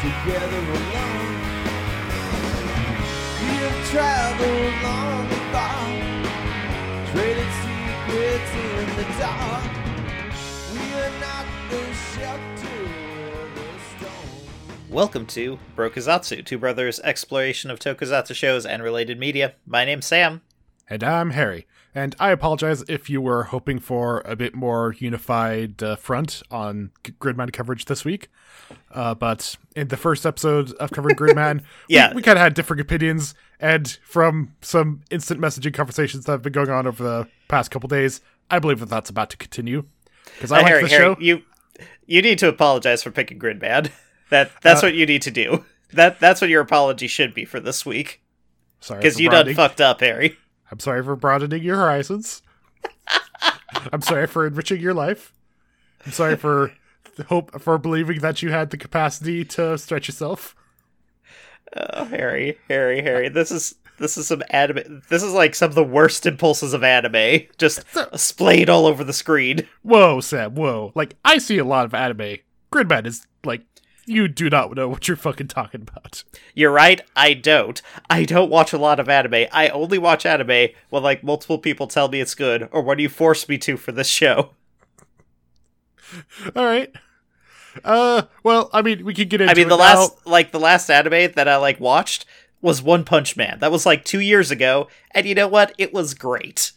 together alone. We have traveled long and far, traded secrets in the dark. Welcome to Brokazatsu, Two Brothers' exploration of tokusatsu shows and related media. My name's Sam. And I'm Harry. And I apologize if you were hoping for a bit more unified uh, front on G- Gridman coverage this week. Uh, but in the first episode of covering Gridman, Yeah. we, we kind of had different opinions. And from some instant messaging conversations that have been going on over the past couple days, I believe that that's about to continue. Because I Uh, like Harry, the Harry, show. you you need to apologize for picking Gridman. That that's Uh, what you need to do. That that's what your apology should be for this week. Sorry Because you done fucked up, Harry. I'm sorry for broadening your horizons. I'm sorry for enriching your life. I'm sorry for hope for believing that you had the capacity to stretch yourself. Oh, Harry, Harry, Harry. This is this is some anime. This is like some of the worst impulses of anime, just splayed all over the screen. Whoa, Sam, whoa. Like, I see a lot of anime. Gridman is like, you do not know what you're fucking talking about. You're right. I don't. I don't watch a lot of anime. I only watch anime when like multiple people tell me it's good, or when you force me to for this show. All right. Uh, well, I mean, we could get into I mean, the now. last like the last anime that I like watched was One Punch Man. That was like two years ago, and you know what? It was great.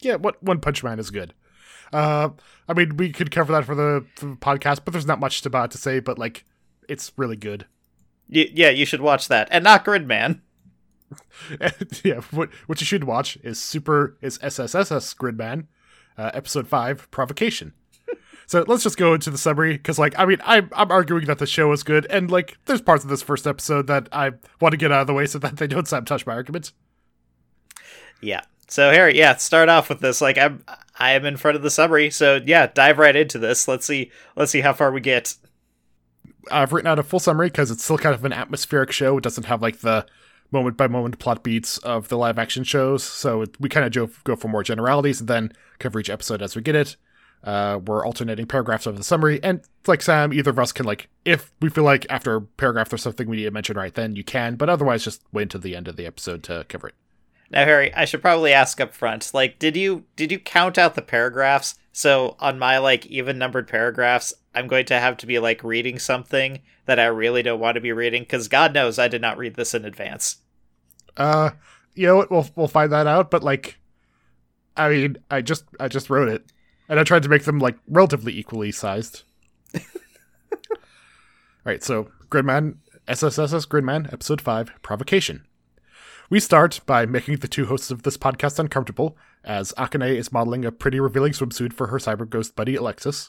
Yeah, what One Punch Man is good. Uh, I mean, we could cover that for the, for the podcast, but there's not much about to say. But like, it's really good. Y- yeah, you should watch that, and not Gridman. yeah, what what you should watch is Super is SSSS Gridman, uh, episode five, Provocation. so let's just go into the summary because, like, I mean, I'm I'm arguing that the show is good, and like, there's parts of this first episode that I want to get out of the way so that they don't sabotage my argument. Yeah. So Harry, yeah, start off with this. Like I'm I am in front of the summary, so yeah, dive right into this. Let's see let's see how far we get. I've written out a full summary because it's still kind of an atmospheric show. It doesn't have like the moment by moment plot beats of the live action shows. So it, we kind of go, for more generalities and then cover each episode as we get it. Uh, we're alternating paragraphs of the summary, and like Sam, either of us can like if we feel like after a paragraph there's something we need to mention right then you can, but otherwise just wait until the end of the episode to cover it. Now, Harry, I should probably ask up front. Like, did you did you count out the paragraphs? So on my like even numbered paragraphs, I'm going to have to be like reading something that I really don't want to be reading because God knows I did not read this in advance. Uh, you know what? We'll we'll find that out. But like, I mean, I just I just wrote it, and I tried to make them like relatively equally sized. All right, so Gridman, SSSS Gridman, episode five, provocation. We start by making the two hosts of this podcast uncomfortable, as Akane is modeling a pretty revealing swimsuit for her cyber ghost buddy Alexis.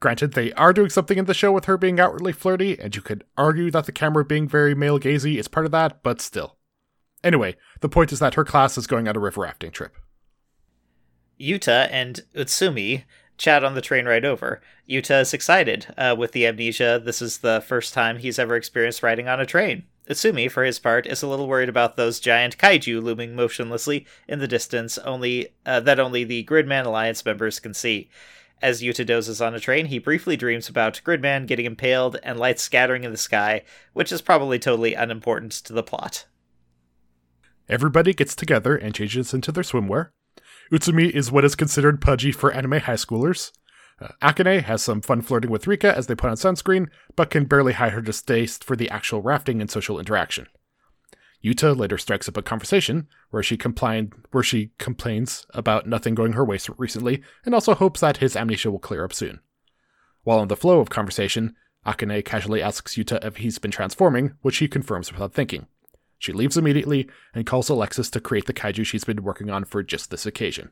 Granted, they are doing something in the show with her being outwardly flirty, and you could argue that the camera being very male gazy is part of that, but still. Anyway, the point is that her class is going on a river rafting trip. Yuta and Utsumi chat on the train ride over. Yuta is excited uh, with the amnesia. This is the first time he's ever experienced riding on a train. Utsumi, for his part, is a little worried about those giant kaiju looming motionlessly in the distance, only uh, that only the Gridman Alliance members can see. As Yuta dozes on a train, he briefly dreams about Gridman getting impaled and lights scattering in the sky, which is probably totally unimportant to the plot. Everybody gets together and changes into their swimwear. Utsumi is what is considered pudgy for anime high schoolers. Uh, Akane has some fun flirting with Rika as they put on sunscreen, but can barely hide her distaste for the actual rafting and social interaction. Yuta later strikes up a conversation where she where she complains about nothing going her way recently, and also hopes that his amnesia will clear up soon. While in the flow of conversation, Akane casually asks Yuta if he's been transforming, which he confirms without thinking. She leaves immediately and calls Alexis to create the kaiju she's been working on for just this occasion.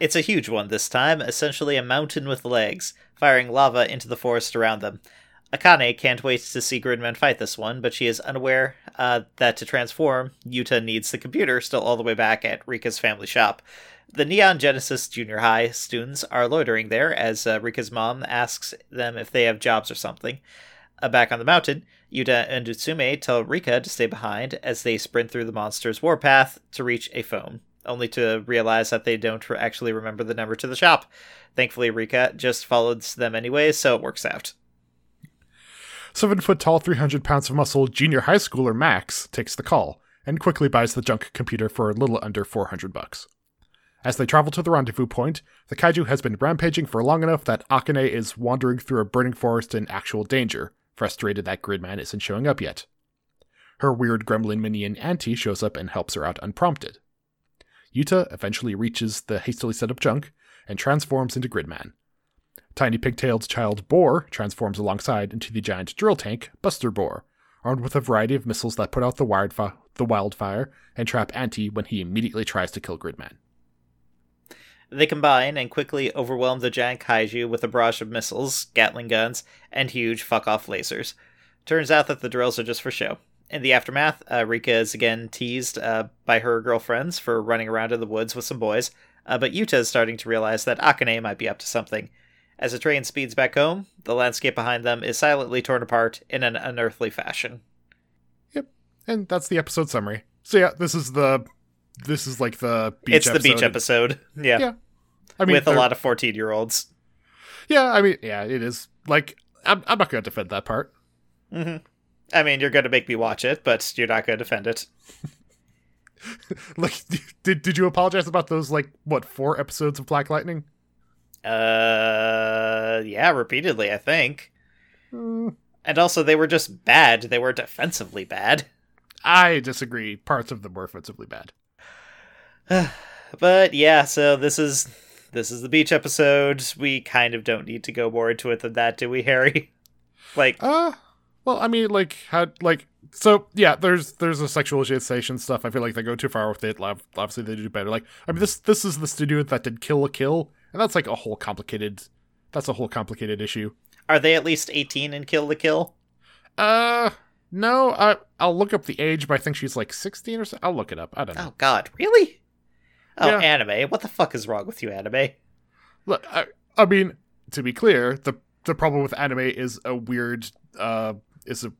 It's a huge one this time, essentially a mountain with legs, firing lava into the forest around them. Akane can't wait to see Gridman fight this one, but she is unaware uh, that to transform, Yuta needs the computer still all the way back at Rika's family shop. The Neon Genesis Junior High students are loitering there as uh, Rika's mom asks them if they have jobs or something. Uh, back on the mountain, Yuta and Utsumi tell Rika to stay behind as they sprint through the monster's warpath to reach a phone, only to realize that they don't actually remember the number to the shop. Thankfully, Rika just follows them anyway, so it works out. Seven foot tall, 300 pounds of muscle junior high schooler Max takes the call and quickly buys the junk computer for a little under 400 bucks. As they travel to the rendezvous point, the kaiju has been rampaging for long enough that Akane is wandering through a burning forest in actual danger, frustrated that Gridman isn't showing up yet. Her weird gremlin minion Anti shows up and helps her out unprompted. Yuta eventually reaches the hastily set up junk and transforms into Gridman. Tiny pigtailed child Boar transforms alongside into the giant drill tank Buster Boar, armed with a variety of missiles that put out the, wildfi- the wildfire and trap Anti when he immediately tries to kill Gridman. They combine and quickly overwhelm the giant kaiju with a barrage of missiles, Gatling guns, and huge fuck off lasers. Turns out that the drills are just for show. In the aftermath, uh, Rika is again teased uh, by her girlfriends for running around in the woods with some boys, uh, but Yuta is starting to realize that Akane might be up to something. As the train speeds back home, the landscape behind them is silently torn apart in an unearthly fashion. Yep, and that's the episode summary. So yeah, this is the this is like the beach it's the beach episode. Yeah. Yeah. I mean, with a lot of 14 year olds. Yeah, I mean, yeah, it is. Like, I'm, I'm not going to defend that part. hmm I mean, you're going to make me watch it, but you're not going to defend it. Like, did did you apologize about those like what four episodes of Black Lightning? Uh, yeah, repeatedly, I think. Mm, And also, they were just bad. They were defensively bad. I disagree. Parts of them were offensively bad. But yeah, so this is this is the beach episode. We kind of don't need to go more into it than that, do we, Harry? like, Uh, well, I mean, like, how, like, so yeah, there's there's a sexualization stuff. I feel like they go too far with it. Obviously, they do better. Like, I mean, this this is the studio that did Kill la Kill, and that's like a whole complicated. That's a whole complicated issue. are they at least 18 in Kill la Kill? Uh, no, I I'll look up the age, but I think she's like 16 or so. I'll look it up. I don't know. Oh God, really? Oh, Yeah. anime. What the fuck is wrong with you, anime? Look, I, I mean, to be clear, the the problem with anime is a weird uh is a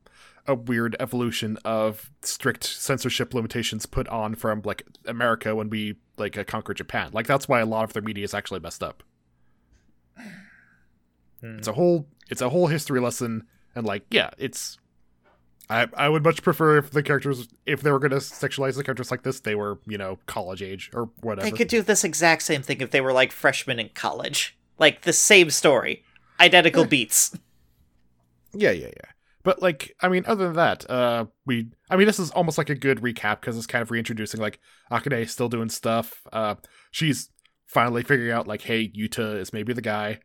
a weird evolution of strict censorship limitations put on from like America when we like uh, conquered Japan. Like that's why a lot of their media is actually messed up. Hmm. It's a whole it's a whole history lesson and like yeah, it's I I would much prefer if the characters if they were going to sexualize the characters like this, they were, you know, college age or whatever. They could do this exact same thing if they were like freshmen in college. Like the same story, identical Yeah. beats. Yeah, yeah, yeah. But like, I mean, other than that, uh, we, I mean, this is almost like a good recap because it's kind of reintroducing like Akane is still doing stuff. Uh, she's finally figuring out like, hey, Yuta is maybe the guy.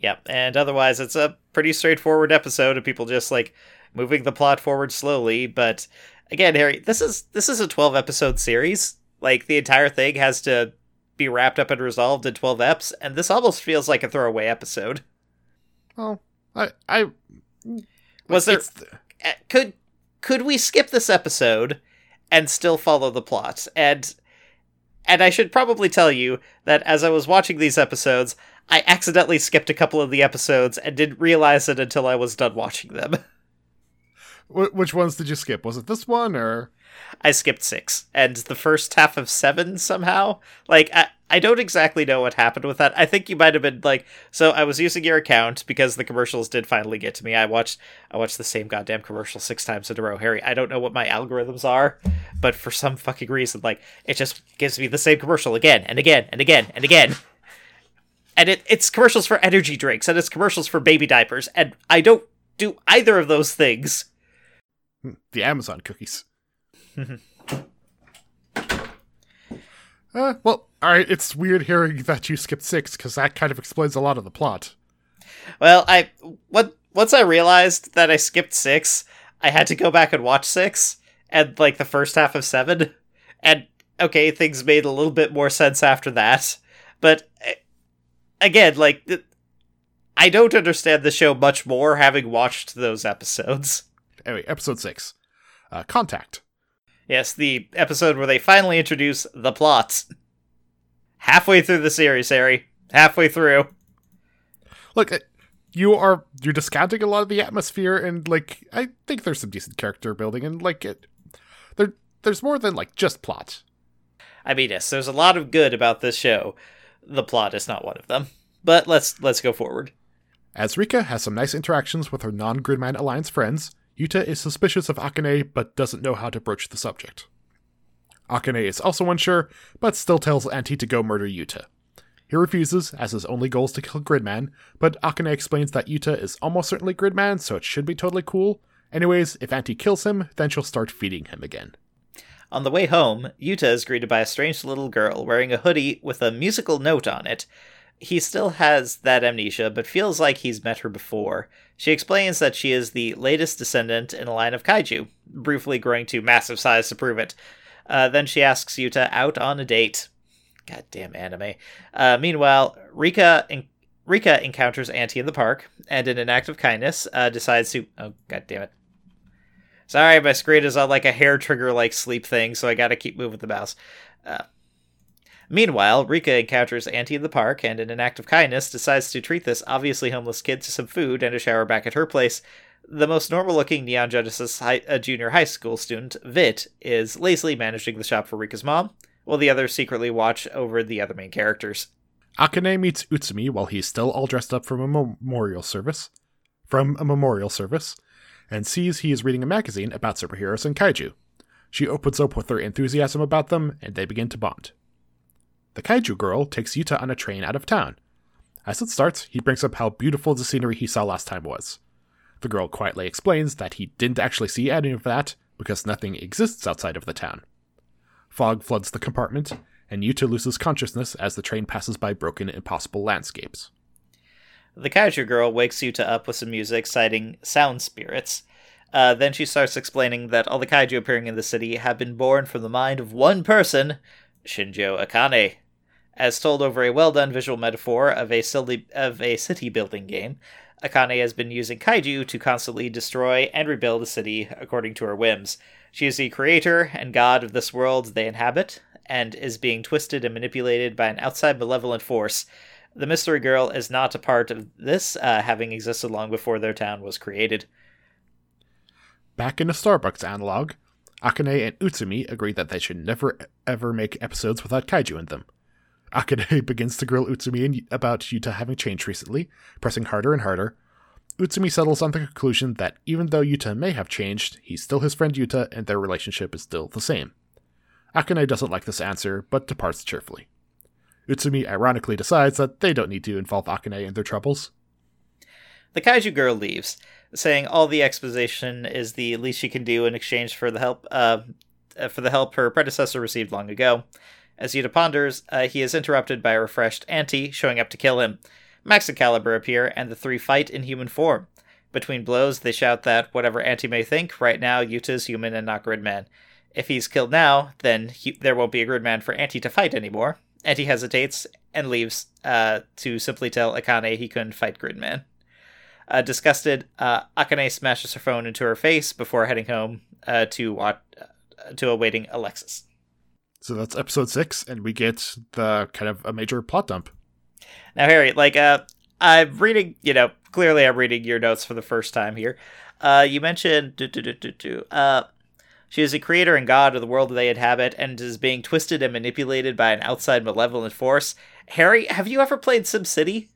Yep, and otherwise it's a pretty straightforward episode of people just like moving the plot forward slowly. But again, Harry, this is this is a twelve episode series. Like the entire thing has to be wrapped up and resolved in twelve eps, and this almost feels like a throwaway episode. Well, I, I Was there uh, could could we skip this episode and still follow the plot? And and I should probably tell you that as I was watching these episodes, I accidentally skipped a couple of the episodes and didn't realize it until I was done watching them. wh- which ones did you skip? Was it this one or? I skipped six and the first half of seven somehow. Like I, I don't exactly know what happened with that. I think you might have been like so I was using your account because the commercials did finally get to me. I watched I watched the same goddamn commercial six times in a row. Harry, I don't know what my algorithms are, but for some fucking reason, like it just gives me the same commercial again and again and again and again. And it, it's commercials for energy drinks and it's commercials for baby diapers, and I don't do either of those things. The Amazon cookies. uh, well, all right. It's weird hearing that you skipped six because that kind of explains a lot of the plot. Well, I what once I realized that I skipped six, I had to go back and watch six and like the first half of seven, and okay, things made a little bit more sense after that. But eh, again, like I don't understand the show much more having watched those episodes. Anyway, episode six, uh, contact. Yes, the episode where they finally introduce the plot. Halfway through the series, Harry. Halfway through. Look, uh, you are you're discounting a lot of the atmosphere and like I think there's some decent character building and like it there there's more than like just plot. I mean, yes, there's a lot of good about this show. The plot is not one of them. But let's let's go forward. As Rika has some nice interactions with her non-Gridman Alliance friends, Yuta is suspicious of Akane but doesn't know how to broach the subject. Akane is also unsure, but still tells Anti to go murder Yuta. He refuses, as his only goal is to kill Gridman, but Akane explains that Yuta is almost certainly Gridman, so it should be totally cool. Anyways, if Anti kills him, then she'll start feeding him again. On the way home, Yuta is greeted by a strange little girl wearing a hoodie with a musical note on it. He still has that amnesia, but feels like he's met her before. She explains that she is the latest descendant in a line of kaiju, briefly growing to massive size to prove it. Uh, then she asks Yuta out on a date. Goddamn anime. Uh, meanwhile, Rika en- Rika encounters Anti in the park, and in an act of kindness, uh, decides to. Oh, god damn it. Sorry, my screen is on like a hair trigger like sleep thing, so I gotta keep moving the mouse. Uh, meanwhile, Rika encounters Anti in the park, and in an act of kindness, decides to treat this obviously homeless kid to some food and a shower back at her place. The most normal looking Neon Genesis high, uh, junior high school student, Vit, is lazily managing the shop for Rika's mom, while the others secretly watch over the other main characters. Akane meets Utsumi while he's still all dressed up from a memorial service, from a memorial service, and sees he is reading a magazine about superheroes and kaiju. She opens up with her enthusiasm about them, and they begin to bond. The kaiju girl takes Yuta on a train out of town. As it starts, he brings up how beautiful the scenery he saw last time was. The girl quietly explains that he didn't actually see any of that because nothing exists outside of the town. Fog floods the compartment, and Yuta loses consciousness as the train passes by broken, impossible landscapes. The kaiju girl wakes Yuta up with some music citing sound spirits. Uh, then she starts explaining that all the kaiju appearing in the city have been born from the mind of one person, Shinjo Akane. As told over a well done visual metaphor of a, silly, of a city building game, Akane has been using kaiju to constantly destroy and rebuild a city according to her whims. She is the creator and god of this world they inhabit, and is being twisted and manipulated by an outside malevolent force. The Mystery Girl is not a part of this, uh, having existed long before their town was created. Back in a Starbucks analog, Akane and Utsumi agree that they should never ever make episodes without kaiju in them. Akane begins to grill Utsumi about Yuta having changed recently, pressing harder and harder. Utsumi settles on the conclusion that even though Yuta may have changed, he's still his friend Yuta and their relationship is still the same. Akane doesn't like this answer, but departs cheerfully. Utsumi ironically decides that they don't need to involve Akane in their troubles. The kaiju girl leaves, saying all the exposition is the least she can do in exchange for the help uh, for the help her predecessor received long ago. As Yuta ponders, uh, he is interrupted by a refreshed Anti showing up to kill him. Max and Caliber appear, and the three fight in human form. Between blows, they shout that whatever Anti may think, right now Yuta is human and not Gridman. If he's killed now, then he, there won't be a Gridman for Anti to fight anymore. Anti hesitates and leaves uh, to simply tell Akane he couldn't fight Gridman. Uh, disgusted, uh, Akane smashes her phone into her face before heading home uh, to watch, uh, to awaiting Alexis. So that's episode six, and we get the kind of a major plot dump. Now, Harry, like, uh, I'm reading, you know, clearly I'm reading your notes for the first time here. Uh, you mentioned, do, do, do, do, do, uh, she is a creator and god of the world they inhabit and is being twisted and manipulated by an outside malevolent force. Harry, have you ever played SimCity?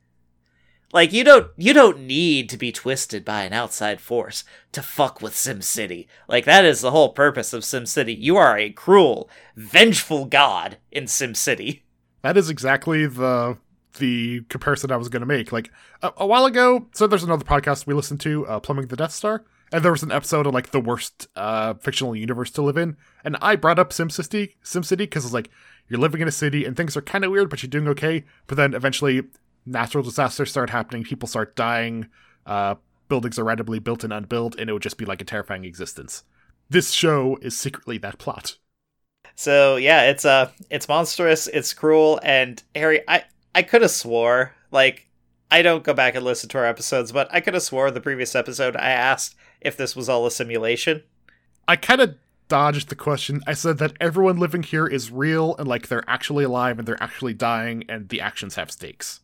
Like you don't you don't need to be twisted by an outside force to fuck with SimCity. Like that is the whole purpose of SimCity. You are a cruel, vengeful god in SimCity. That is exactly the the comparison I was going to make. Like a, a, while ago, so there's another podcast we listened to, uh, Plumbing the Death Star, and there was an episode of like the worst uh, fictional universe to live in, and I brought up SimCity, SimCity, because it's like you're living in a city and things are kind of weird, but you're doing okay. But then eventually, natural disasters start happening, people start dying, uh, buildings are randomly built and unbuilt, and it would just be like a terrifying existence. This show is secretly that plot. So yeah, it's uh it's monstrous, it's cruel, and Harry, I I could have swore like I don't go back and listen to our episodes, but I could have swore the previous episode I asked if this was all a simulation. I kind of dodged the question. I said that everyone living here is real and like they're actually alive and they're actually dying and the actions have stakes.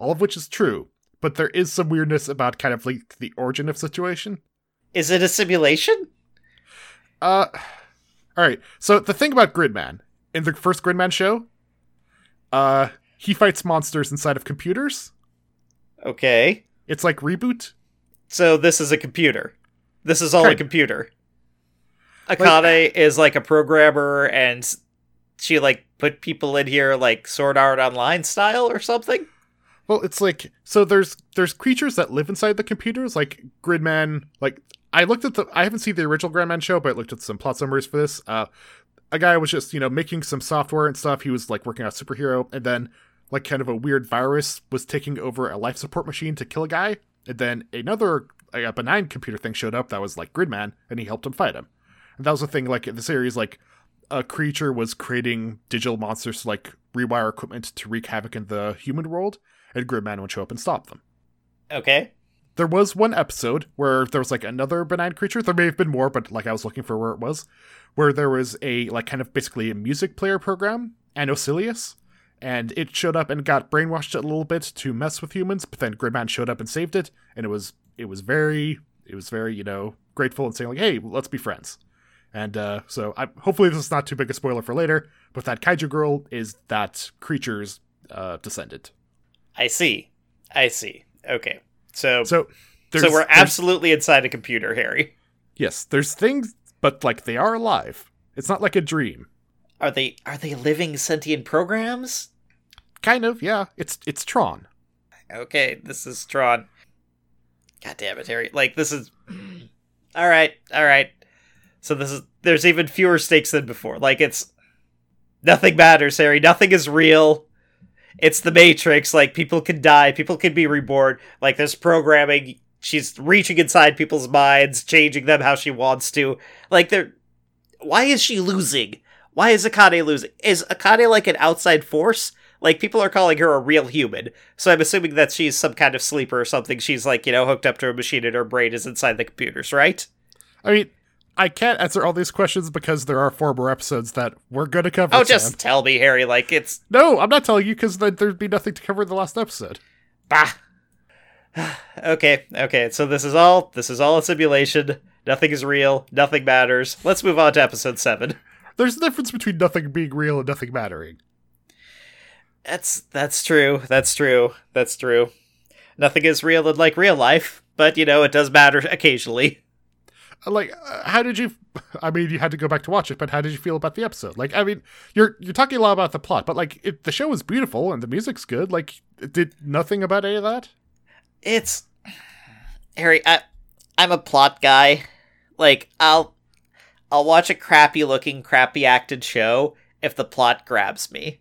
All of which is true, but there is some weirdness about kind of like the origin of situation. Is it a simulation? Uh, all right. So the thing about Gridman in the first Gridman show, uh, he fights monsters inside of computers. Okay. It's like reboot. So this is a computer. This is all a computer. Akane is like a programmer and she like put people in here like Sword Art Online style or something. Well, it's like so there's there's creatures that live inside the computers, like Gridman. Like I looked at the I haven't seen the original Gridman show, but I looked at some plot summaries for this. Uh, a guy was just you know making some software and stuff. He was like working on a superhero, and then like kind of a weird virus was taking over a life support machine to kill a guy, and then another like, a benign computer thing showed up that was like Gridman, and he helped him fight him. And that was the thing. Like in the series, like a creature was creating digital monsters to like rewire equipment to wreak havoc in the human world, and Gridman would show up and stop them. Okay. There was one episode where there was like another benign creature. There may have been more, but like I was looking for where it was, where there was a like kind of basically a music player program, Anosillus, and it showed up and got brainwashed a little bit to mess with humans. But then Gridman showed up and saved it, and it was it was very it was very you know grateful and saying like, hey, let's be friends. And uh, so I, hopefully this is not too big a spoiler for later. But that kaiju girl is that creature's uh, descendant. I see. I see. Okay. So So so we're absolutely inside a computer, Harry. Yes, there's things, but like they are alive. It's not like a dream. Are they are they living sentient programs? Kind of, yeah. It's it's Tron. Okay, this is Tron. God damn it, Harry. Like this is All right, all right. So this is there's even fewer stakes than before. Like it's nothing matters, Harry. Nothing is real. It's the Matrix. Like people can die, people can be reborn. Like there's programming. She's reaching inside people's minds, changing them how she wants to. Like they're why is she losing? Why is Akane losing? Is Akane like an outside force? Like people are calling her a real human, so I'm assuming that she's some kind of sleeper or something. She's like you know hooked up to a machine and her brain is inside the computers, right? I mean, I can't answer all these questions because there are four more episodes that we're going to cover. Oh, Sam. just tell me, Harry. Like it's no, I'm not telling you because then there'd be nothing to cover in the last episode. bah. okay, okay. So this is all. This is all a simulation. Nothing is real. Nothing matters. Let's move on to episode seven. There's a difference between nothing being real and nothing mattering. That's that's true. That's true. That's true. Nothing is real in like real life, but you know it does matter occasionally. Like, uh, how did you? I mean, you had to go back to watch it, but how did you feel about the episode? Like, I mean, you're you're talking a lot about the plot, but like, it, the show was beautiful and the music's good. Like, did nothing about any of that. It's Harry. I, I'm a plot guy. Like I'll I'll watch a crappy looking, crappy acted show if the plot grabs me,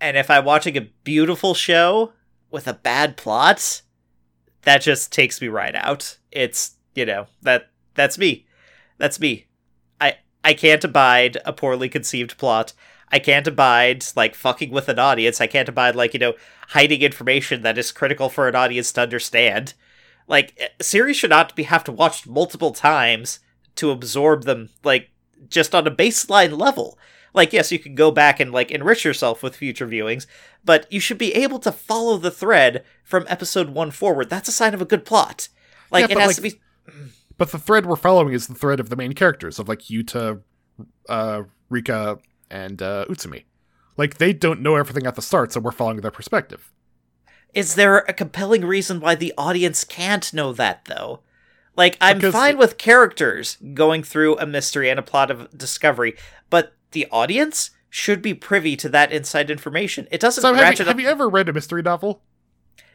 and if I'm watching a beautiful show with a bad plot, that just takes me right out. It's you know that that's me. That's me. I I can't abide a poorly conceived plot. I can't abide like fucking with an audience. I can't abide like you know hiding information that is critical for an audience to understand. Like a series should not be have to watch multiple times to absorb them like just on a baseline level. Like yes, you can go back and like enrich yourself with future viewings, but you should be able to follow the thread from episode 1 forward. That's a sign of a good plot. Like Yeah, it has like, to be But the thread we're following is the thread of the main characters of like Yuta, uh, Rika, and uh, Utsumi. Like they don't know everything at the start, so we're following their perspective. Is there a compelling reason why the audience can't know that, though? Like, I'm Because- fine with characters going through a mystery and a plot of discovery, but the audience should be privy to that inside information. It doesn't So have ratchet you, up. have you ever read a mystery novel?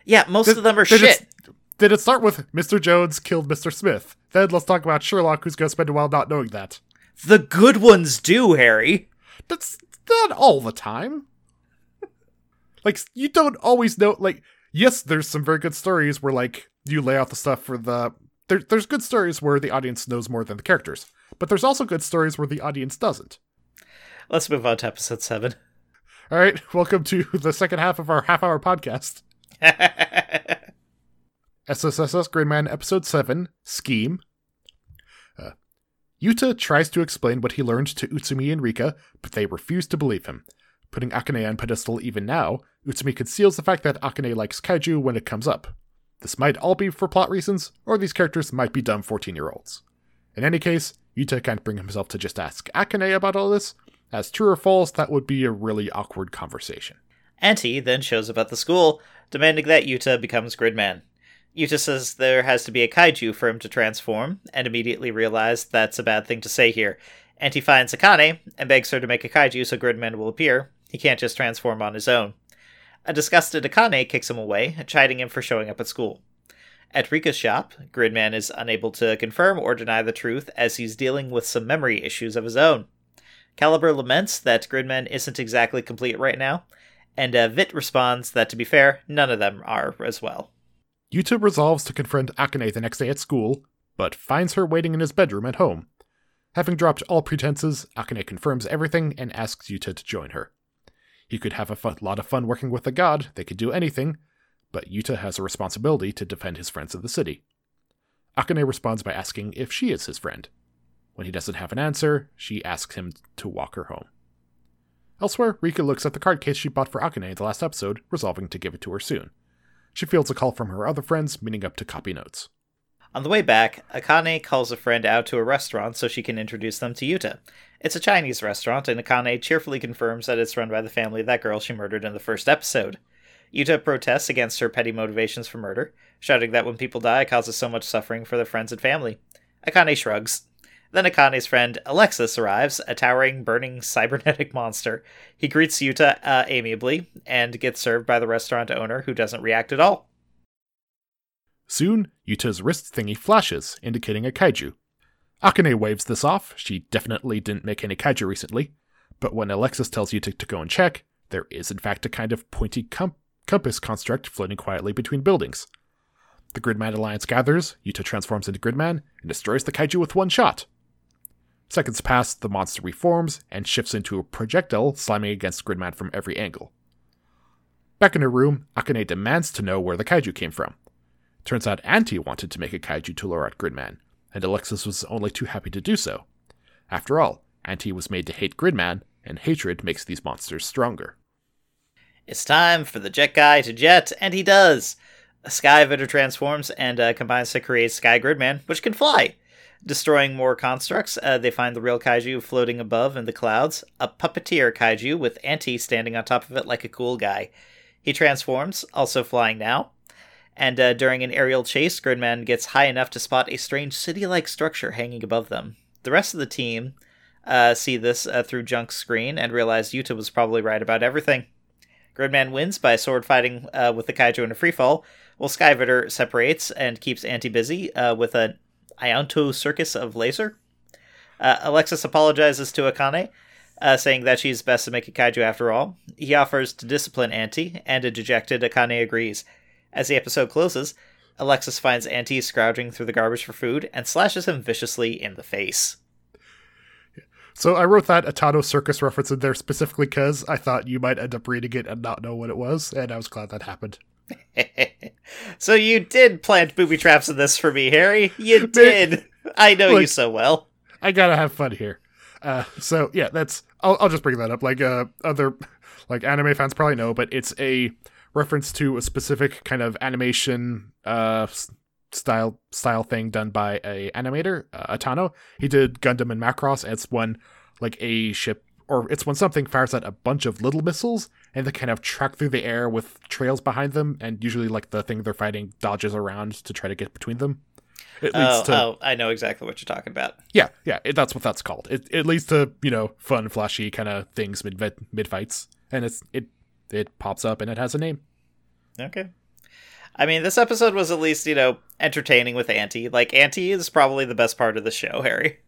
yeah, most Did- of them are shit. Did it start with Mr. Jones killed Mr. Smith? Then let's talk about Sherlock, who's going to spend a while not knowing that. The good ones do, Harry. That's not all the time. like you don't always know. Like yes, there's some very good stories where like you lay out the stuff for the. There, there's good stories where the audience knows more than the characters, but there's also good stories where the audience doesn't. Let's move on to episode 7. All right, welcome to the second half of our half-hour podcast. SSSS Gridman Episode 7 Scheme. Uh, Yuta tries to explain what he learned to Utsumi and Rika, but they refuse to believe him. Putting Akane on pedestal even now, Utsumi conceals the fact that Akane likes kaiju when it comes up. This might all be for plot reasons, or these characters might be dumb 14 year olds. In any case, Yuta can't bring himself to just ask Akane about all this, as true or false, that would be a really awkward conversation. Anti then shows up at the school, demanding that Yuta becomes Gridman. Yuta says there has to be a kaiju for him to transform, and immediately realizes that's a bad thing to say here. And he finds Akane and begs her to make a kaiju so Gridman will appear. He can't just transform on his own. A disgusted Akane kicks him away, chiding him for showing up at school. At Rika's shop, Gridman is unable to confirm or deny the truth as he's dealing with some memory issues of his own. Caliber laments that Gridman isn't exactly complete right now, and uh, Vit responds that to be fair, none of them are as well. Yuta resolves to confront Akane the next day at school, but finds her waiting in his bedroom at home. Having dropped all pretenses, Akane confirms everything and asks Yuta to join her. He could have a lot of fun working with the god, they could do anything, but Yuta has a responsibility to defend his friends in the city. Akane responds by asking if she is his friend. When he doesn't have an answer, she asks him to walk her home. Elsewhere, Rika looks at the card case she bought for Akane in the last episode, resolving to give it to her soon. She fields a call from her other friends, meeting up to copy notes. On the way back, Akane calls a friend out to a restaurant so she can introduce them to Yuta. It's a Chinese restaurant, and Akane cheerfully confirms that it's run by the family of that girl she murdered in the first episode. Yuta protests against her petty motivations for murder, shouting that when people die, it causes so much suffering for their friends and family. Akane shrugs. Then Akane's friend Alexis arrives, a towering, burning cybernetic monster. He greets Yuta uh, amiably and gets served by the restaurant owner, who doesn't react at all. Soon, Yuta's wrist thingy flashes, indicating a kaiju. Akane waves this off, she definitely didn't make any kaiju recently, but when Alexis tells Yuta to go and check, there is in fact a kind of pointy com- compass construct floating quietly between buildings. The Gridman Alliance gathers, Yuta transforms into Gridman, and destroys the kaiju with one shot. Seconds pass, the monster reforms, and shifts into a projectile slamming against Gridman from every angle. Back in her room, Akane demands to know where the kaiju came from. Turns out Anti wanted to make a kaiju to lure out Gridman, and Alexis was only too happy to do so. After all, Anti was made to hate Gridman, and hatred makes these monsters stronger. It's time for the jet guy to jet, and he does. Sky Vitter transforms and uh, combines to create Sky Gridman, which can fly. Destroying more constructs, uh, they find the real kaiju floating above in the clouds, a puppeteer kaiju with Anti standing on top of it like a cool guy. He transforms, also flying now, and uh, during an aerial chase, Gridman gets high enough to spot a strange city like structure hanging above them. The rest of the team uh, see this uh, through Junk's screen and realize Yuta was probably right about everything. Gridman wins by sword fighting uh, with the kaiju in a freefall, while Skyvitter separates and keeps Anti busy uh, with an Itano circus of laser. Uh, Alexis apologizes to Akane, uh, saying that she's best to make a kaiju after all. He offers to discipline Anti, and a dejected Akane agrees. As the episode closes, Alexis finds Anti scrounging through the garbage for food and slashes him viciously in the face. So I wrote that Itano Circus reference in there specifically because I thought you might end up reading it and not know what it was, and I was glad that happened. so you did plant booby traps in this for me, Harry. You did. I know Look, you so well. I gotta have fun here. Uh, so yeah, that's I'll, I'll just bring that up. Like uh, other like anime fans probably know, but it's a reference to a specific kind of animation uh style style thing done by a animator, uh, Itano. He did Gundam and Macross. It's when like a ship or it's when something fires at a bunch of little missiles and they kind of track through the air with trails behind them, and usually like the thing they're fighting dodges around to try to get between them. It leads Oh, to oh, I know exactly what you're talking about. yeah, yeah, it, that's what that's called. It it leads to you know fun, flashy kind of things mid mid fights, and it's it it pops up and it has a name. Okay. I mean, this episode was at least, you know, entertaining with Anti. Like, Anti is probably the best part of the show, Harry.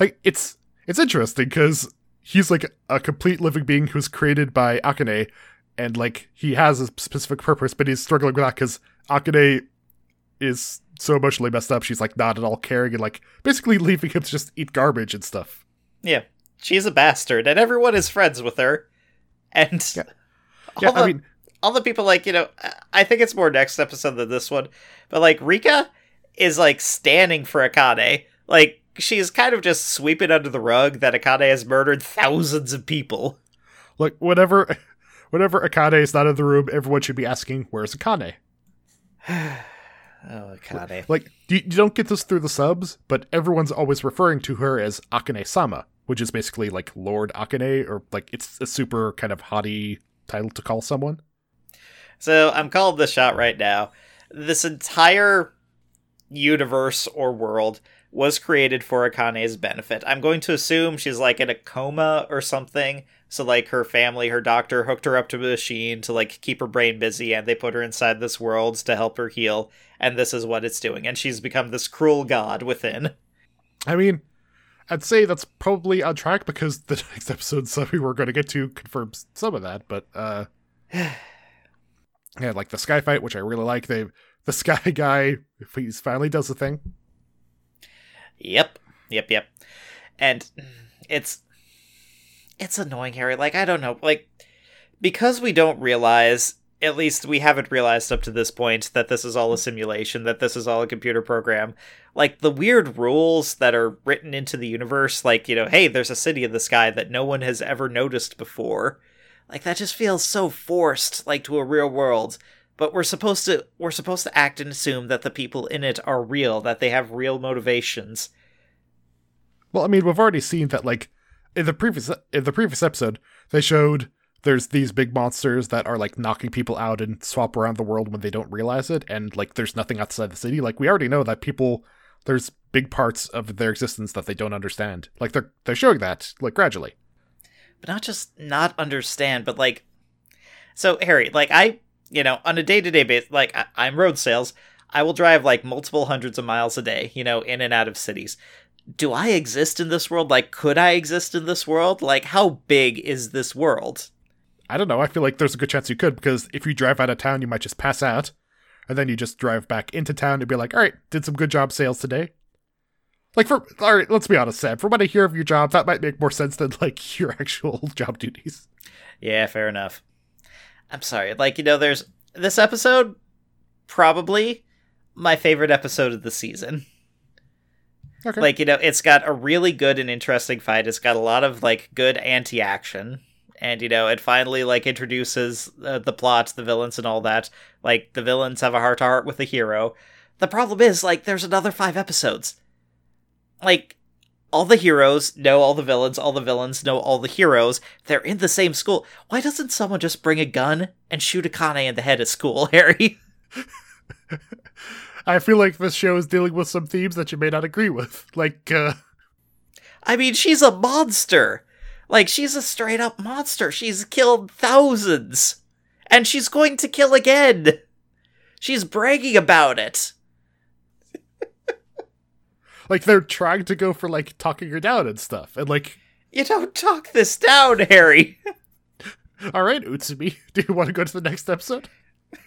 Like it's it's interesting because he's like a complete living being who's created by Akane, and like he has a specific purpose, but he's struggling with that because Akane is so emotionally messed up. She's like not at all caring and like basically leaving him to just eat garbage and stuff. Yeah. She's a bastard, and everyone is friends with her. And Yeah. Yeah, the, I mean, all the people, like, you know, I think it's more next episode than this one, but, like, Rika is, like, standing for Akane. Like, she's kind of just sweeping under the rug that Akane has murdered thousands of people. like whenever whenever Akane is not in the room, everyone should be asking, "Where's Akane?" Oh, Akane. Like, you, you don't get this through the subs, but everyone's always referring to her as Akane Sama, which is basically like Lord Akane, or like it's a super kind of haughty title to call someone. So I'm calling the shot right now. This entire universe or world was created for Akane's benefit. I'm going to assume she's like in a coma or something. So like her family, her doctor hooked her up to a machine to like keep her brain busy and they put her inside this world to help her heal and this is what it's doing and she's become this cruel god within. I mean, I'd say that's probably on track because the next episode so we were going to get to confirms some of that, but uh yeah, like the sky fight, which I really like. They the sky guy, he finally does the thing. Yep. Yep, yep. And mm, it's it's annoying, Harry. Like I don't know, like because we don't realize at least we haven't realized up to this point that this is all a simulation, that this is all a computer program. Like the weird rules that are written into the universe, like, you know, hey, there's a city in the sky that no one has ever noticed before. Like that just feels so forced, like to a real world. But we're supposed to we're supposed to act and assume that the people in it are real, that they have real motivations. Well, I mean, we've already seen that like in the previous in the previous episode, they showed there's these big monsters that are like knocking people out and swap around the world when they don't realize it and like there's nothing outside the city. Like we already know that people there's big parts of their existence that they don't understand. Like they're they're showing that like gradually. But not just not understand, but like so Harry, like I, you know, on a day-to-day basis, like I, I'm road sales, I will drive like multiple hundreds of miles a day, you know, in and out of cities do I exist in this world? Like, could I exist in this world? Like, how big is this world? I don't know. I feel like there's a good chance you could because if you drive out of town, you might just pass out, and then you just drive back into town and be like, "All right, did some good job sales today." Like for all right, let's be honest, Sam. From what I hear of your job, that might make more sense than like your actual job duties. Yeah, fair enough. I'm sorry. Like, you know, there's this episode probably my favorite episode of the season. Okay. Like, you know, it's got a really good and interesting fight. It's got a lot of like good anti-action. And you know, it finally like introduces uh, the plot, the villains and all that. Like the villains have a heart to heart with the hero. The problem is like there's another 5 episodes. Like all the heroes know all the villains, all the villains know all the heroes. They're in the same school. Why doesn't someone just bring a gun and shoot Akane in the head at school, Harry? I feel like this show is dealing with some themes that you may not agree with. Like, uh. I mean, she's a monster. Like, she's a straight up monster. She's killed thousands. And she's going to kill again. She's bragging about it. Like, they're trying to go for, like, talking her down and stuff. And, like. You don't talk this down, Harry. Alright, Utsumi. Do you want to go to the next episode?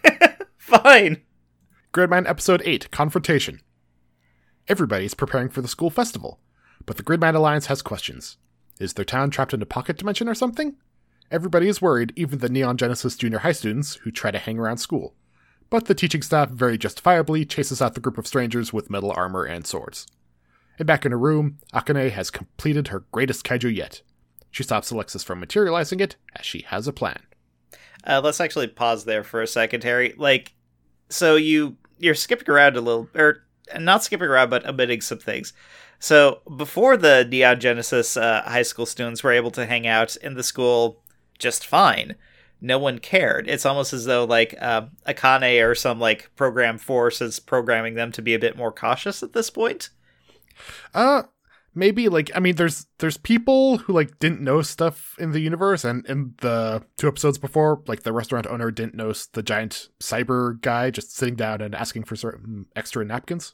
Fine. Gridman Episode 8 Confrontation. Everybody's preparing for the school festival, but the Gridman Alliance has questions. Is their town trapped in a pocket dimension or something? Everybody is worried, even the Neon Genesis junior high students who try to hang around school. But the teaching staff very justifiably chases out the group of strangers with metal armor and swords. And back in her room, Akane has completed her greatest kaiju yet. She stops Alexis from materializing it, as she has a plan. Uh, let's actually pause there for a second, Harry. Like, so you you're skipping around a little, or not skipping around, but omitting some things. So before the Neon Genesis uh, high school students were able to hang out in the school just fine, no one cared. It's almost as though like uh, Akane or some like program force is programming them to be a bit more cautious at this point. Uh maybe like I mean there's there's people who like didn't know stuff in the universe and in the two episodes before like the restaurant owner didn't know the giant cyber guy just sitting down and asking for certain extra napkins.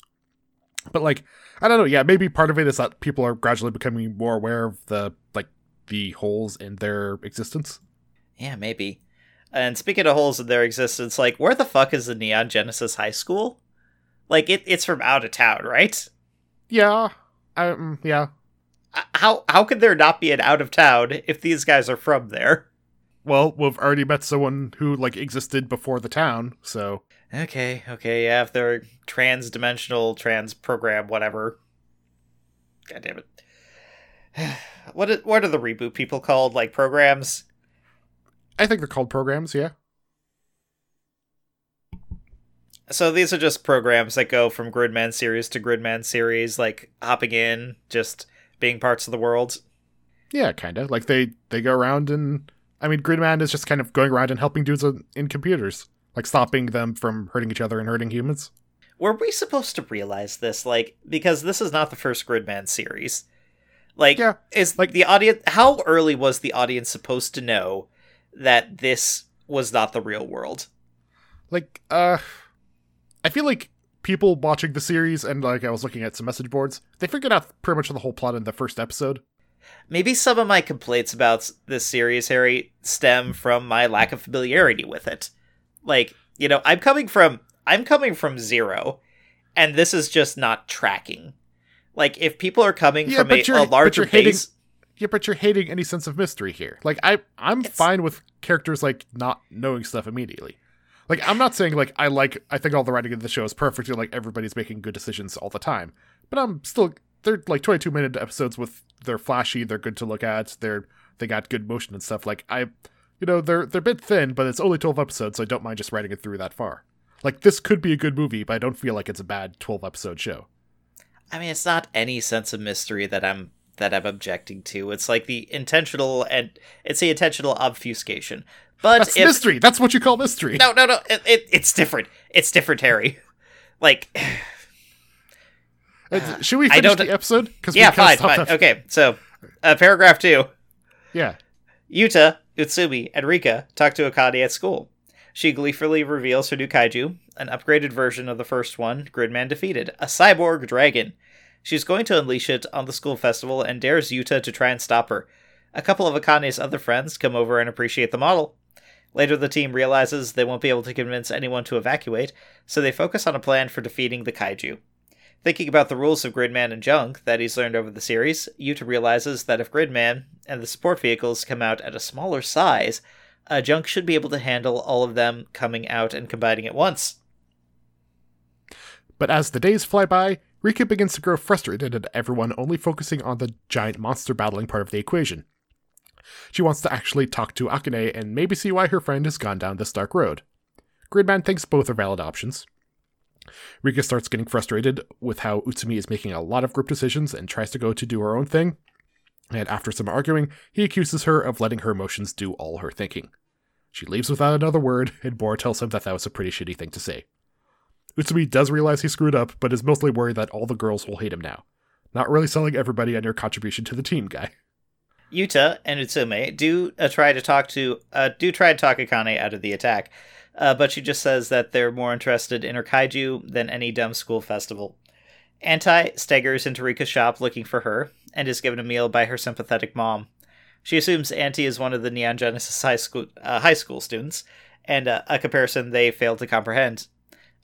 But like I don't know, yeah, maybe part of it is that people are gradually becoming more aware of the like the holes in their existence. Yeah, maybe. And speaking of holes in their existence, like where the fuck is the Neon Genesis High School? Like it, it's from out of town, right? Yeah, um, yeah. How how could there not be an out of town if these guys are from there? Well, we've already met someone who like existed before the town, so Okay, okay, yeah, if they're trans-dimensional, trans program, whatever. God damn it. What what are the reboot people called? Like programs? I think they're called programs, yeah. So these are just programs that go from Gridman series to Gridman series, like hopping in, just being parts of the world. Yeah, kind of. Like they they go around and I mean, Gridman is just kind of going around and helping dudes in, in computers, like stopping them from hurting each other and hurting humans. Were we supposed to realize this? Like, because this is not the first Gridman series. Like, Yeah, is like- like the audience? How early was the audience supposed to know that this was not the real world? Like, uh, I feel like people watching the series and like I was looking at some message boards, they figured out pretty much the whole plot in the first episode. Maybe some of my complaints about this series, Harry, stem from my lack of familiarity with it. Like, you know, I'm coming from I'm coming from zero, and this is just not tracking. Like, if people are coming Yeah, from a, you're- a larger hating- base, Yeah, but you're hating any sense of mystery here. Like I I'm fine with characters like not knowing stuff immediately. Like I'm not saying like I like I think all the writing of the show is perfect and like everybody's making good decisions all the time. But I'm still they're like 22 minute episodes with they're flashy, they're good to look at, they're they got good motion and stuff. Like I you know, they're they're a bit thin, but it's only 12 episodes, so I don't mind just writing it through that far. Like this could be a good movie, but I don't feel like it's a bad 12 episode show. I mean, it's not any sense of mystery that I'm that I'm objecting to. It's like the intentional and it's the intentional obfuscation. But That's if mystery. That's what you call mystery. no, no, no, it, it, it's different. It's different, Harry. Like, Uh, Should we finish the episode? Because yeah, fine, fine. Okay, so uh, paragraph two. Yeah. Yuta, Utsumi, and Rika talk to Akane at school. She gleefully reveals her new kaiju, an upgraded version of the first one Gridman defeated, a cyborg dragon. She's going to unleash it on the school festival and dares Yuta to try and stop her. A couple of Akane's other friends come over and appreciate the model. Later, the team realizes they won't be able to convince anyone to evacuate, so they focus on a plan for defeating the kaiju. Thinking about the rules of Gridman and Junk that he's learned over the series, Yuta realizes that if Gridman and the support vehicles come out at a smaller size, uh, Junk should be able to handle all of them coming out and combining at once. But as the days fly by, Rika begins to grow frustrated at everyone only focusing on the giant monster battling part of the equation. She wants to actually talk to Akane and maybe see why her friend has gone down this dark road. Gridman thinks both are valid options. Rika starts getting frustrated with how Utsumi is making a lot of group decisions and tries to go to do her own thing. And after some arguing, he accuses her of letting her emotions do all her thinking. She leaves without another word, and Borr tells him that that was a pretty shitty thing to say. Utsumi does realize he screwed up, but is mostly worried that all the girls will hate him now. Not really selling everybody on your contribution to the team, guy. Yuta and Utsumi do uh, try to talk to uh, do try to talk Akane out of the attack, uh, but she just says that they're more interested in her kaiju than any dumb school festival. Anti staggers into Rika's shop looking for her and is given a meal by her sympathetic mom. She assumes Anti is one of the Neon Genesis high school uh, high school students, and uh, a comparison they fail to comprehend.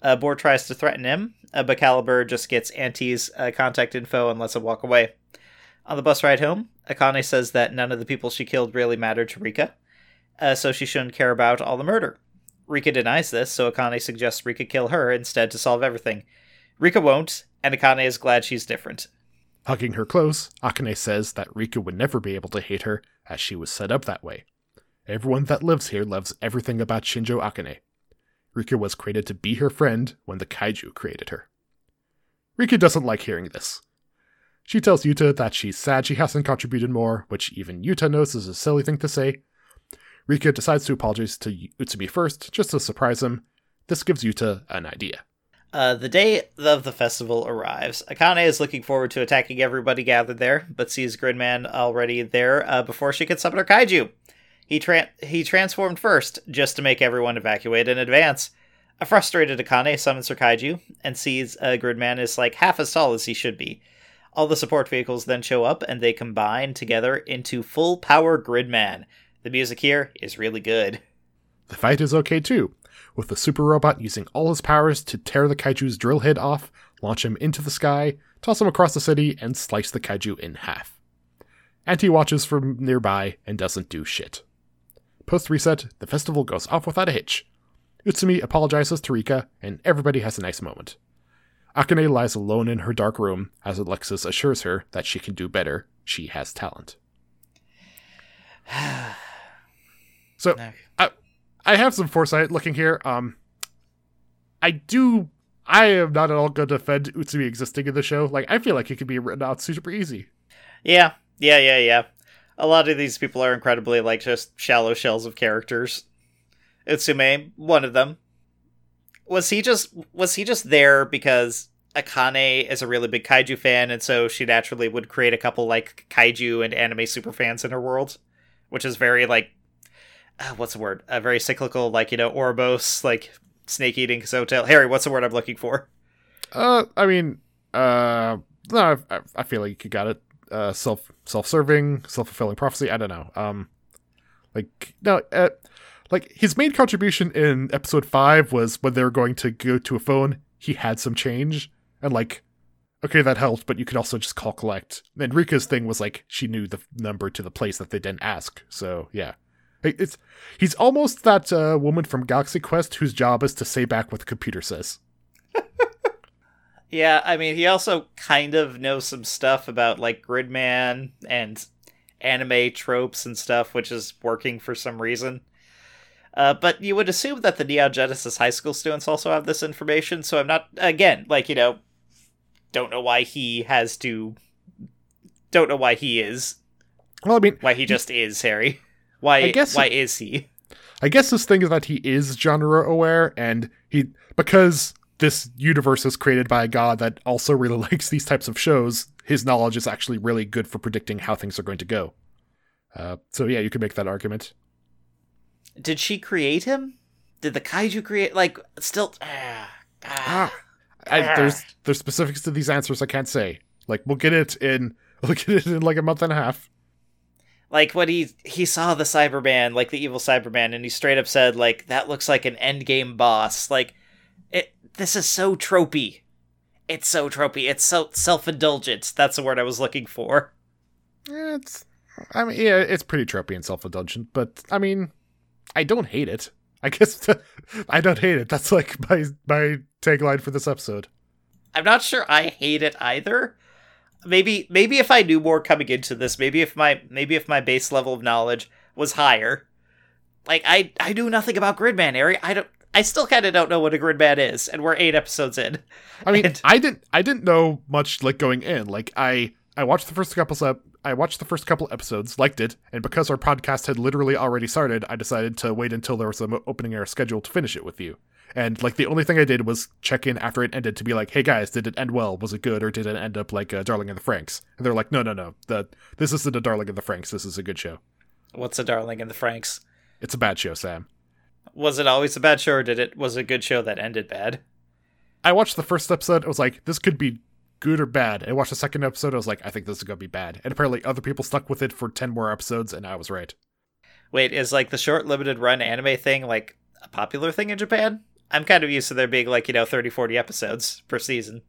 Uh, Borr tries to threaten him, uh, but Calibur just gets Anti's contact info and lets him walk away. On the bus ride home, Akane says that none of the people she killed really mattered to Rika, uh, so she shouldn't care about all the murder. Rika denies this, so Akane suggests Rika kill her instead to solve everything. Rika won't, and Akane is glad she's different. Hugging her close, Akane says that Rika would never be able to hate her, as she was set up that way. Everyone that lives here loves everything about Shinjo Akane. Rika was created to be her friend when the kaiju created her. Rika doesn't like hearing this. She tells Yuta that she's sad she hasn't contributed more, which even Yuta knows is a silly thing to say. Rika decides to apologize to Utsumi first, just to surprise him. This gives Yuta an idea. Uh, the day of the festival arrives. Akane is looking forward to attacking everybody gathered there, but sees Gridman already there uh, before she can summon her kaiju. He tran- he transformed first, just to make everyone evacuate in advance. A frustrated Akane summons her kaiju and sees uh, Gridman is like half as tall as he should be. All the support vehicles then show up and they combine together into full power Gridman. The music here is really good. The fight is okay too, with the super robot using all his powers to tear the kaiju's drill head off, launch him into the sky, toss him across the city, and slice the kaiju in half. Anti watches from nearby and doesn't do shit. Post reset, the festival goes off without a hitch. Utsumi apologizes to Rika, and everybody has a nice moment. Akane lies alone in her dark room as Alexis assures her that she can do better. She has talent. So I, I have some foresight looking here. Um, I do. I am not at all going to defend Utsumi existing in the show. Like, I feel like it could be written out super easy. Yeah, yeah, yeah, yeah. A lot of these people are incredibly like just shallow shells of characters. Utsumi, one of them. Was he just was he just there because Akane is a really big kaiju fan, and so she naturally would create a couple like kaiju and anime super fans in her world, which is very like, uh, what's the word? A very cyclical, like you know, Ouroboros, like snake eating Hotel. Harry, what's the word I'm looking for? Uh, I mean, uh, no, I, I feel like you got it. Uh, self self serving, self fulfilling prophecy. I don't know. Um, like no, uh, like his main contribution in episode five was when they were going to go to a phone. He had some change, and like, okay, that helped, but you could also just call collect. And Rika's thing was like she knew the number to the place that they didn't ask. So yeah, it's he's almost that uh, woman from Galaxy Quest whose job is to say back what the computer says. Yeah, I mean, he also kind of knows some stuff about like Gridman and anime tropes and stuff, which is working for some reason. Uh, but you would assume that the Neon Genesis high school students also have this information, so I'm not, again, like, you know, don't know why he has to. Don't know why he is. Well, I mean, Why he just is, Harry. Why, I guess why it- is he? I guess this thing is that he is genre aware, and he because this universe is created by a god that also really likes these types of shows. His knowledge is actually really good for predicting how things are going to go. Uh, so yeah, you could make that argument. Did she create him? Did the kaiju create, like, still. Ah, ah. I, there's there's specifics to these answers I can't say. Like we'll get it in we'll get it in like a month and a half. like when he he saw the Cyberman, like the evil Cyberman, and he straight up said, like, that looks like an endgame boss. Like, it this is so tropey. It's so tropey. It's so self indulgent. That's the word I was looking for. Eh, It's I mean yeah, it's pretty tropey and self indulgent, but I mean I don't hate it. I guess I don't hate it. That's like my my tagline for this episode. I'm not sure I hate it either. Maybe maybe if I knew more coming into this, maybe if my maybe if my base level of knowledge was higher. Like I I knew nothing about Gridman, Ari. I don't I still kind of don't know what a Gridman is, and we're eight episodes in. I mean, And- I didn't I didn't know much like going in. Like I I watched the first couple I watched the first couple episodes, liked it, and because our podcast had literally already started, I decided to wait until there was an opening air schedule to finish it with you. And like the only thing I did was check in after it ended to be like, "Hey guys, did it end well? Was it good, or did it end up like uh, Darling in the Franxx?" And they're like, "No, no, no. The this isn't a Darling in the Franxx. This is a good show. What's a darling in the Franxx? It's a bad show, Sam." Was it always a bad show, or did it was it a good show that ended bad? I watched the first episode. I was like, this could be good or bad. I watched the second episode. I was like, I think this is gonna be bad. And apparently, other people stuck with it for ten more episodes, and I was right. Wait, is like the short limited run anime thing like a popular thing in Japan? I'm kind of used to there being like, you know, 30, 40 episodes per season.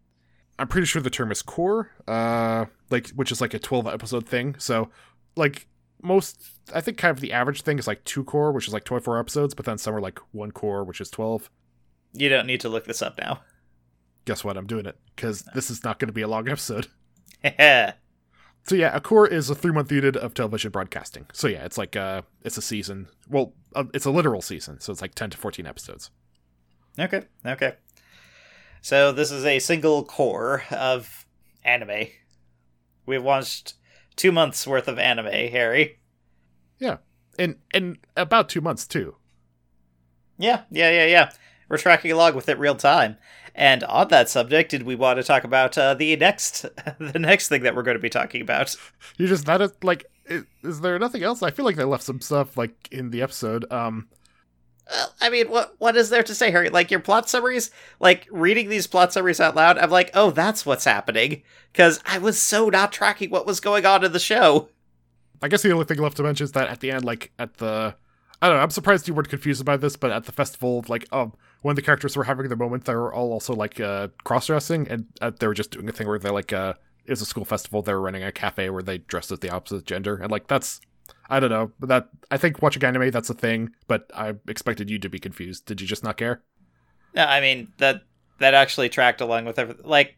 I'm pretty sure the term is cour, uh, like which is like a 12 episode thing. So, like most, I think kind of the average thing is like two cour, which is like 24 episodes, but then some are like one cour, which is 12. You don't need to look this up now. Guess what? I'm doing it because this is not going to be a long episode. So yeah, a cour is a three month unit of television broadcasting. So yeah, it's like uh, it's a season. Well, uh, it's a literal season, so it's like 10 to 14 episodes. Okay, okay. So this is a single cour of anime. We've watched two months worth of anime, Harry. Yeah. and and about two months too. Yeah, yeah, yeah, yeah. We're tracking along with it real time. And on that subject, did we want to talk about uh, the next, the next thing that we're going to be talking about? You just that is like, is, is there nothing else? I feel like they left some stuff like in the episode. Um, Well, I mean, what what is there to say, Harry? Like your plot summaries, like reading these plot summaries out loud, I'm like, oh, that's what's happening, because I was so not tracking what was going on in the show. I guess the only thing left to mention is that at the end, like at the, I don't know. I'm surprised you weren't confused about this, but at the festival, like um, when the characters were having their moment, they were all also like uh cross dressing, and uh, they were just doing a thing where they're like uh, it was a school festival. They were running a cafe where they dressed as the opposite gender, and like that's. I don't know, that I think watching anime that's a thing, but I expected you to be confused. Did you just not care? No, I mean that that actually tracked along with everything. Like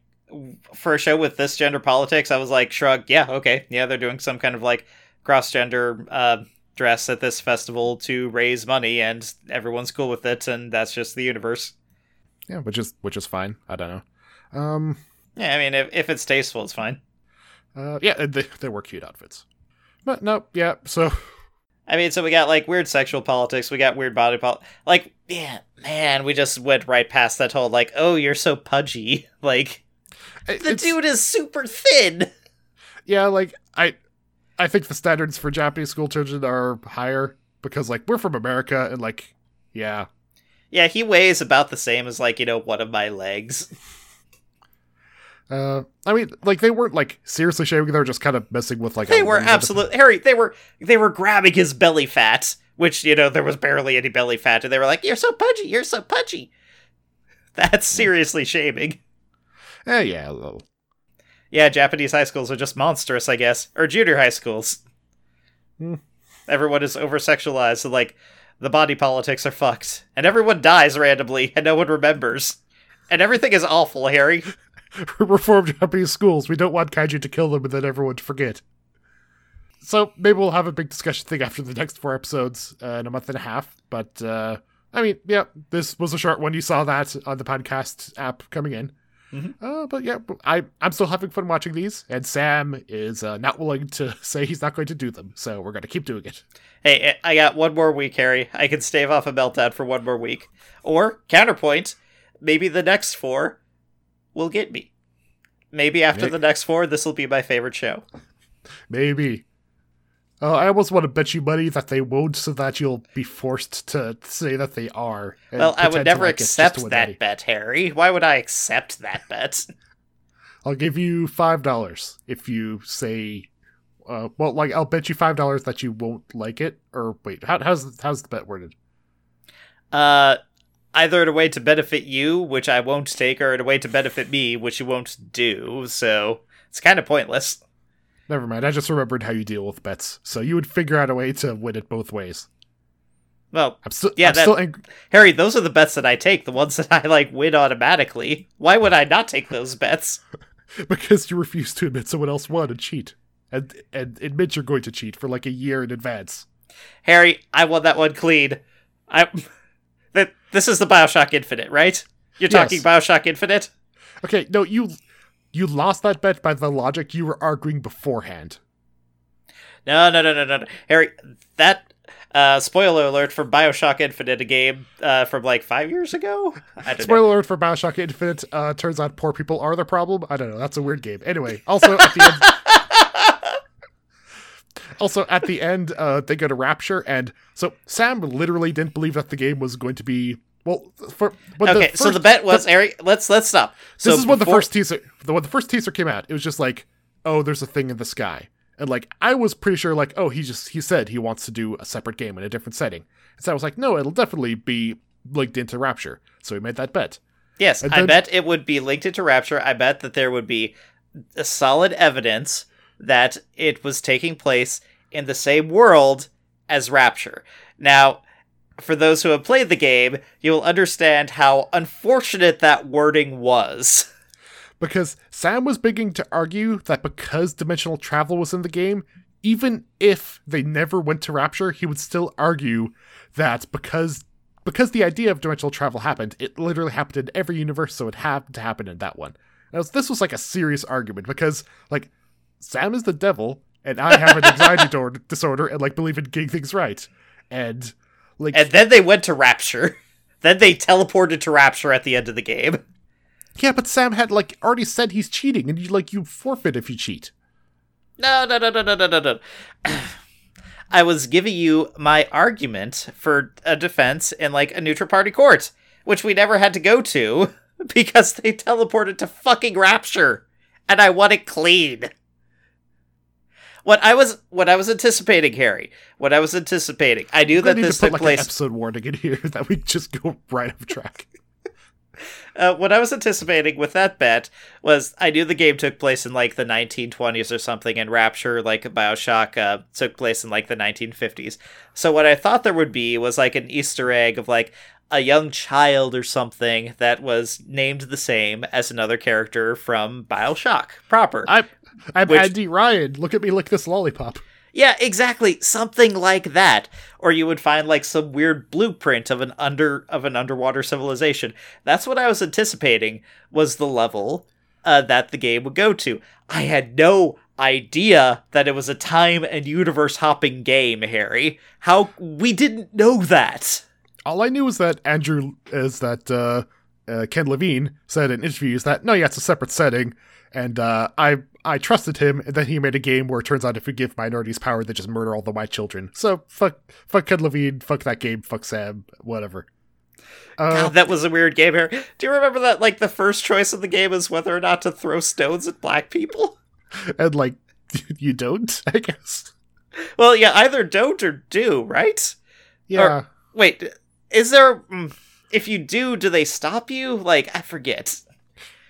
for a show with this gender politics, I was like, shrug, yeah, okay, yeah, they're doing some kind of like cross gender uh, dress at this festival to raise money, and everyone's cool with it, and that's just the universe. Yeah, which is which is fine. I don't know. Um, Yeah, I mean, if, if it's tasteful, it's fine. uh, yeah, they they were cute outfits. But no, yeah. So I mean, so we got like weird sexual politics, we got weird body pol Like, yeah, man, we just went right past that whole like, oh, you're so pudgy. Like, the it's- dude is super thin. yeah, like I I think the standards for Japanese school children are higher because like we're from America and like yeah. Yeah, he weighs about the same as like you know one of my legs. Uh, I mean, like they weren't like seriously shaming; they were just kind of messing with like. They were little bit of- absolute Harry. They were they were grabbing his belly fat, which you know there was barely any belly fat, and they were like, "You're so pudgy. You're so pudgy." That's seriously shaming. Eh, yeah, a little. Yeah, Japanese high schools are just monstrous, I guess, or junior high schools. Hmm. Everyone is over sexualized, so like the body politics are fucked, and everyone dies randomly, and no one remembers, and everything is awful, Harry. reform Japanese schools. We don't want kaiju to kill them and then everyone to forget. So maybe we'll have a big discussion thing after the next four episodes uh, in a month and a half. But uh, I mean, yeah, this was a short one. You saw that on the podcast app coming in. Mhm. Uh, but yeah, I I'm still having fun watching these, and Sam is uh, not willing to say he's not going to do them. So we're going to keep doing it. Hey, I got one more week, Harry. I can stave off a meltdown for one more week. Or, counterpoint, maybe the next four will get me. Maybe after Nick? the next four, this will be my favorite show. Maybe. Uh, I almost want to bet you money that they won't, so that you'll be forced to say that they are. well, I would never like accept that money. bet, Harry. Why would I accept that bet? I'll give you five dollars if you say, uh, well, like I'll bet you five dollars that you won't like it. Or wait, how, how's how's the bet worded? Uh, either in a way to benefit you, which I won't take, or in a way to benefit me, which you won't do. So it's kind of pointless. Never mind. I just remembered how you deal with bets, so you would figure out a way to win it both ways. Well, I'm still, Yeah, I'm that- still ang- Harry, those are the bets that I take, the ones that I like win automatically. Why would I not take those bets? because you refuse to admit someone else won and cheat, and and admit you're going to cheat for like a year in advance. Harry, I won that one clean. I that this is the BioShock Infinite, right? You're talking Yes. BioShock Infinite? Okay, no, you you lost that bet by the logic you were arguing beforehand. No, no, no, no, no, no. Harry, that uh spoiler alert for BioShock Infinite, a game uh from like 5 years ago. Don't know. Spoiler alert for Bioshock Infinite. Uh, turns out poor people are the problem. I don't know. That's a weird game. Anyway, also at the end. Also, at the end, uh, they go to Rapture, and so Sam literally didn't believe that the game was going to be well. For Okay, so the bet was Harry, let's let's stop. So this is when the first teaser the when the first teaser came out it was just like oh there's a thing in the sky and like i was pretty sure like oh he just he said he wants to do a separate game in a different setting and so i was like no it'll definitely be linked into rapture so he made that bet Yes, I bet it would be linked into Rapture. I bet that there would be a solid evidence that it was taking place in the same world as Rapture. Now, for those who have played the game, you'll understand how unfortunate that wording was. because sam was beginning to argue that because dimensional travel was in the game even if they never went to rapture he would still argue that because because the idea of dimensional travel happened it literally happened in every universe so it had to happen in that one now, this was like a serious argument because like sam is the devil and i have an anxiety disorder and like believe in getting things right and like And then they went to Rapture. Then they teleported to Rapture at the end of the game. yeah but sam had like already said he's cheating and you like you forfeit if you cheat No, no, no, no, no, no, no, no. I was giving you my argument for a defense in like a neutral party court, which we never had to go to because they teleported to fucking Rapture, and I want it clean. What I was what I was anticipating, Harry. What I was anticipating. I knew that this to put took like place. an episode warning in here that we just go right off track. Uh, what I was anticipating with that bet was I knew the game took place in like the 1920s or something, and Rapture, like Bioshock, uh, took place in like the 1950s. So what I thought there would be was like an Easter egg of like a young child or something that was named the same as another character from Bioshock proper. I'm I'm Which- Andy Ryan. Look at me lick this lollipop. Yeah, exactly. Something like that. Or you would find like some weird blueprint of an under of an underwater civilization. That's what I was anticipating was the level uh, that the game would go to. I had no idea that it was a time and universe hopping game, Harry. How we didn't know that. All I knew was that Andrew is that uh, uh, Ken Levine said in interviews that no, yeah, it's a separate setting, and uh, I I trusted him, and then he made a game where it turns out if you give minorities power, they just murder all the white children. So fuck, fuck Ken Levine, fuck that game, fuck Sam, whatever. Uh, God, that was a weird game, Harry. Do you remember that? Like the first choice of the game is whether or not to throw stones at black people. and like you don't, I guess. Well, yeah, either don't or do, right? Yeah. Wait, is there? mm, If you do, do they stop you? Like I forget.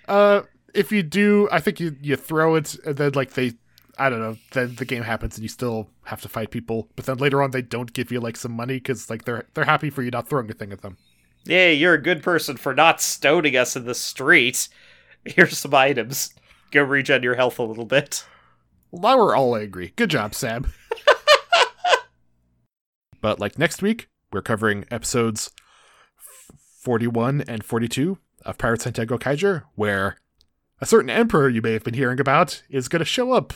Uh, if you do, I think you you throw it, and then like they, I don't know, then the game happens, and you still have to fight people. But then later on, they don't give you like some money because like they're they're happy for you not throwing a thing at them. Yeah, you're a good person for not stoning us in the street. Here's some items. Go regen your health a little bit. Well, now we're all angry. Good job, Sam. but like next week, we're covering episodes f- 41 and 42 of Pirates Santiago Kaiser, where a certain emperor you may have been hearing about is going to show up